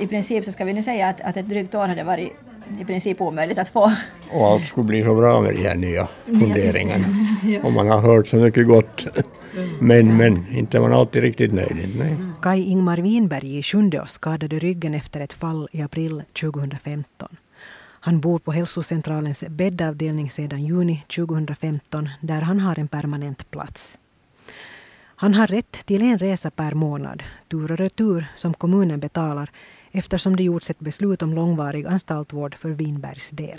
i princip så ska vi nu säga att, att ett drygt år hade varit i princip omöjligt att få. Och allt skulle bli så bra med de här nya funderingarna. Och man har hört så mycket gott. Men, men, inte är man alltid riktigt nöjd. Nej. Kai Ingmar Winberg i Sjundeås skadade ryggen efter ett fall i april 2015. Han bor på hälsocentralens bäddavdelning sedan juni 2015 där han har en permanent plats. Han har rätt till en resa per månad, tur och retur, som kommunen betalar eftersom det gjorts ett beslut om långvarig anstaltvård för Winbergs del.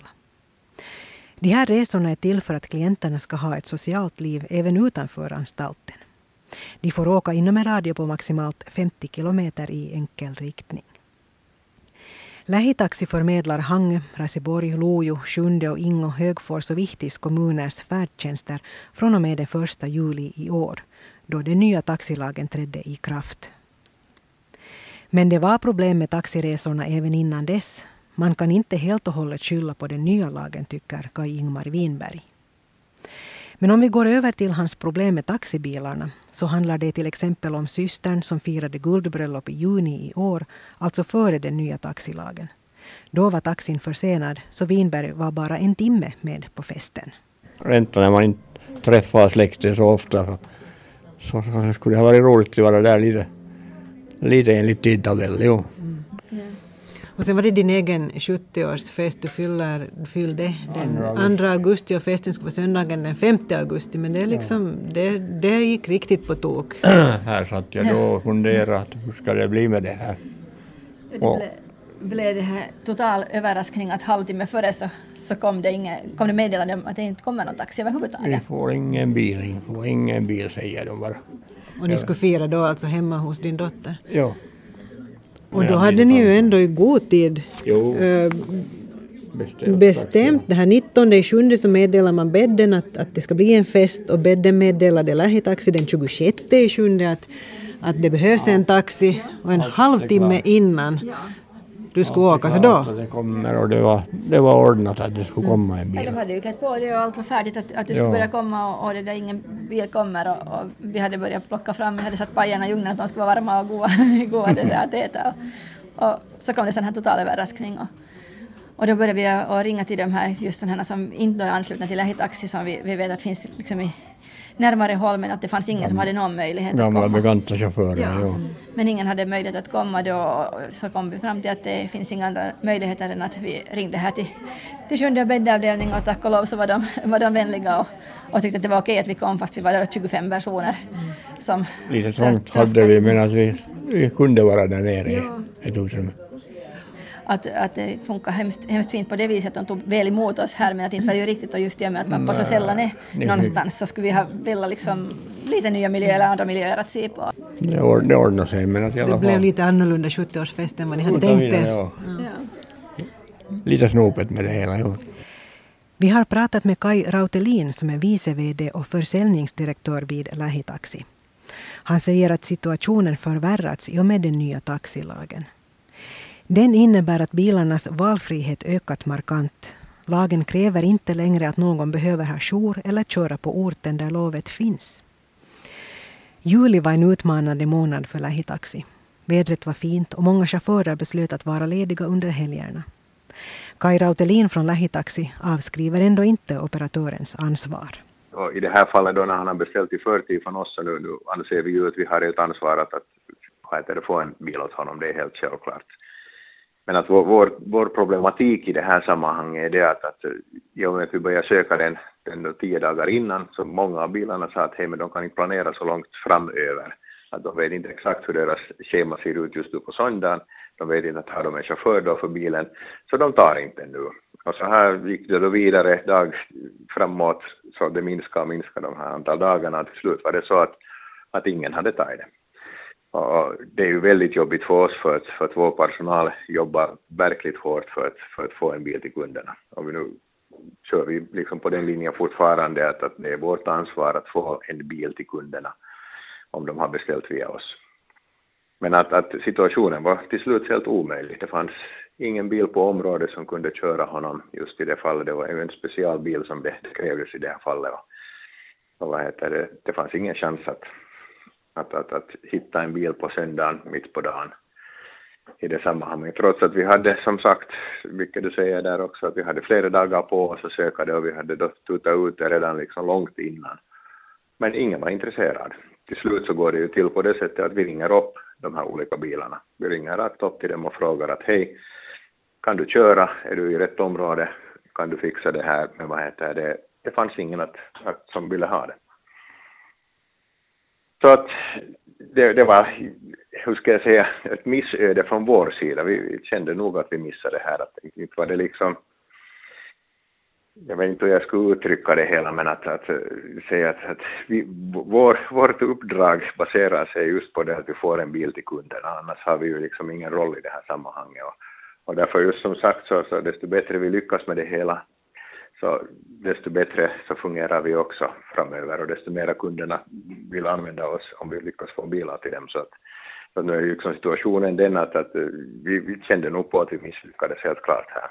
De här resorna är till för att klienterna ska ha ett socialt liv även utanför anstalten. De får åka inom en radie på maximalt 50 kilometer i enkel riktning. Lähitaxi förmedlar Hangö, Raseborg, Lojo, Sjunde och Ingo, Högfors och Vihtis kommuners färdtjänster från och med den 1 juli i år, då den nya taxilagen trädde i kraft. Men det var problem med taxiresorna även innan dess. Man kan inte helt och hållet skylla på den nya lagen, tycker Kai Ingmar Winberg. Men om vi går över till hans problem med taxibilarna så handlar det till exempel om systern som firade guldbröllop i juni i år, alltså före den nya taxilagen. Då var taxin försenad så Winberg var bara en timme med på festen. Ränta när man inte träffar släkten så ofta så, så, så skulle det ha varit roligt att vara där lite, lite enligt tidtabell. Jo. Och sen var det din egen 70-årsfest du fyller, fyllde den 2 augusti och festen skulle vara söndagen den 5 augusti men det, är liksom, det, det gick riktigt på tok. här satt jag då och funderade att hur ska det bli med det här. Det blev, det här total överraskning att halvtimme före så, så kom, det inga, kom det meddelande om att det inte kommer någon taxi Vi överhuvudtaget. får ingen bil, vi får ingen bil säger de bara. Och ni skulle fira då alltså hemma hos din dotter. Jo. Och Ja, då hade ni ju ändå i god tid Jo, eh, bestämt. bestämt. Det här 19 i sjunde så meddelar man bädden att, att det ska bli en fest och bädden meddelade Lähitaxi den 26 i sjunde att, att det behövs en taxi och en halvtimme innan du skulle åka. Så då, det kommer och det var, det var ordnat att det skulle komma en Ja, bil. de hade ju klätt på det och allt var färdigt att, att du skulle Ja. börja komma och, och det där ingen bil kommer och, och vi hade börjat plocka fram, vi hade satt pajerna i ugnen att de skulle vara varma och goda, goda det där att äta. Och, och så kom det sån här total överraskning och, och då började vi att ringa till de här just sådana här som inte är anslutna till Lähitaxi som vi, vi vet att finns liksom i närmare håll men att det fanns ingen som hade någon möjlighet att Gamla komma. bekanta chaufförer. Jo. Men ingen hade möjlighet att komma då och så kom vi fram till att det finns inga andra möjligheter än att vi ringde här till, till sjunde bäddavdelning och tack och lov så var de, var de vänliga och, och tyckte att det var okej att vi kom fast vi var där 25 personer. Som Lite trångt hade vi men att vi, vi kunde vara där nere i ett. Att, att det funkar hemskt, hemskt fint på det viset att de tog väl emot oss här men att inte var det ju riktigt och just i och med att pappa så sällan är Nej. någonstans så skulle vi ha velat liksom lite nya miljöer eller andra miljöer att se på. Det, ord, det ordnade sig men att i alla det blev fall. lite annorlunda 70-årsfest än vad ni hade Utan tänkt er. ja. Ja. Lite snopet med det hela. Jo. Vi har pratat med Kai Rautelin som är vice VD och försäljningsdirektör vid Lähitaxi. Han säger att situationen förvärrats i och med den nya taxilagen. Den innebär att bilarnas valfrihet ökat markant. Lagen kräver inte längre att någon behöver ha jour eller köra på orten där lovet finns. Juli var en utmanande månad för Lähitaxi. Vädret var fint och många chaufförer beslöt att vara lediga under helgerna. Kai Rautelin från Lähitaxi avskriver ändå inte operatörens ansvar. Och I det här fallet då när han har beställt i förtid från oss så nu, nu anser vi ju att vi har ett ansvar att, att få en bil åt honom, det är helt självklart. Men att vår, vår, vår problematik i det här sammanhanget är det att, att i och med att vi börjar söka den, den tio dagar innan så många av bilarna sa att hej men de kan inte planera så långt framöver. Att de vet inte exakt hur deras schema ser ut just nu på söndagen. De vet inte att har de en chaufför då för bilen. Så de tar inte nu. Och så här gick det då vidare dag framåt så det minskade och minskade de här antal dagarna. Till slut var det så att, att ingen hade tagit det. Och det är ju väldigt jobbigt för oss för att, för att vår personal jobbar verkligt hårt för att, för att få en bil till kunderna. Och vi nu kör vi liksom på den linjen fortfarande att, att det är vårt ansvar att få en bil till kunderna om de har beställt via oss. Men att, att situationen var till slut helt omöjlig. Det fanns ingen bil på området som kunde köra honom just i det fallet. Det var ju en specialbil som det krävdes i det här fallet. Och, och vad heter det, det fanns ingen chans att, att, att, att hitta en bil på söndagen mitt på dagen. i det sammanhanget. Trots att vi hade som sagt, vilket du säger där också, att vi hade flera dagar på oss att söka det och vi hade då tutat ut det redan liksom långt innan. Men ingen var intresserad. Till slut så går det ju till på det sättet att vi ringer upp de här olika bilarna. Vi ringer rakt upp till dem och frågar att hej, kan du köra? Är du i rätt område? Kan du fixa det här? Men vad heter det? Det fanns ingen att, att, som ville ha det. Så att det, det, var, hur ska jag säga, ett missöde från vår sida. Vi kände nog att vi missade det här. Att inte var det liksom, jag vet inte hur jag skulle uttrycka det hela, men att, att säga att, att vi, vår, vårt uppdrag baserar sig just på det att vi får en bil till kunderna, annars har vi ju liksom ingen roll i det här sammanhanget. Och, och därför just som sagt så, så desto bättre vi lyckas med det hela, så desto bättre så fungerar vi också framöver och desto mera kunderna vill använda oss om vi lyckas få bilar till dem. Så att, så nu är ju liksom situationen den att, att eh, vi, vi kände nog på att vi misslyckades helt klart här.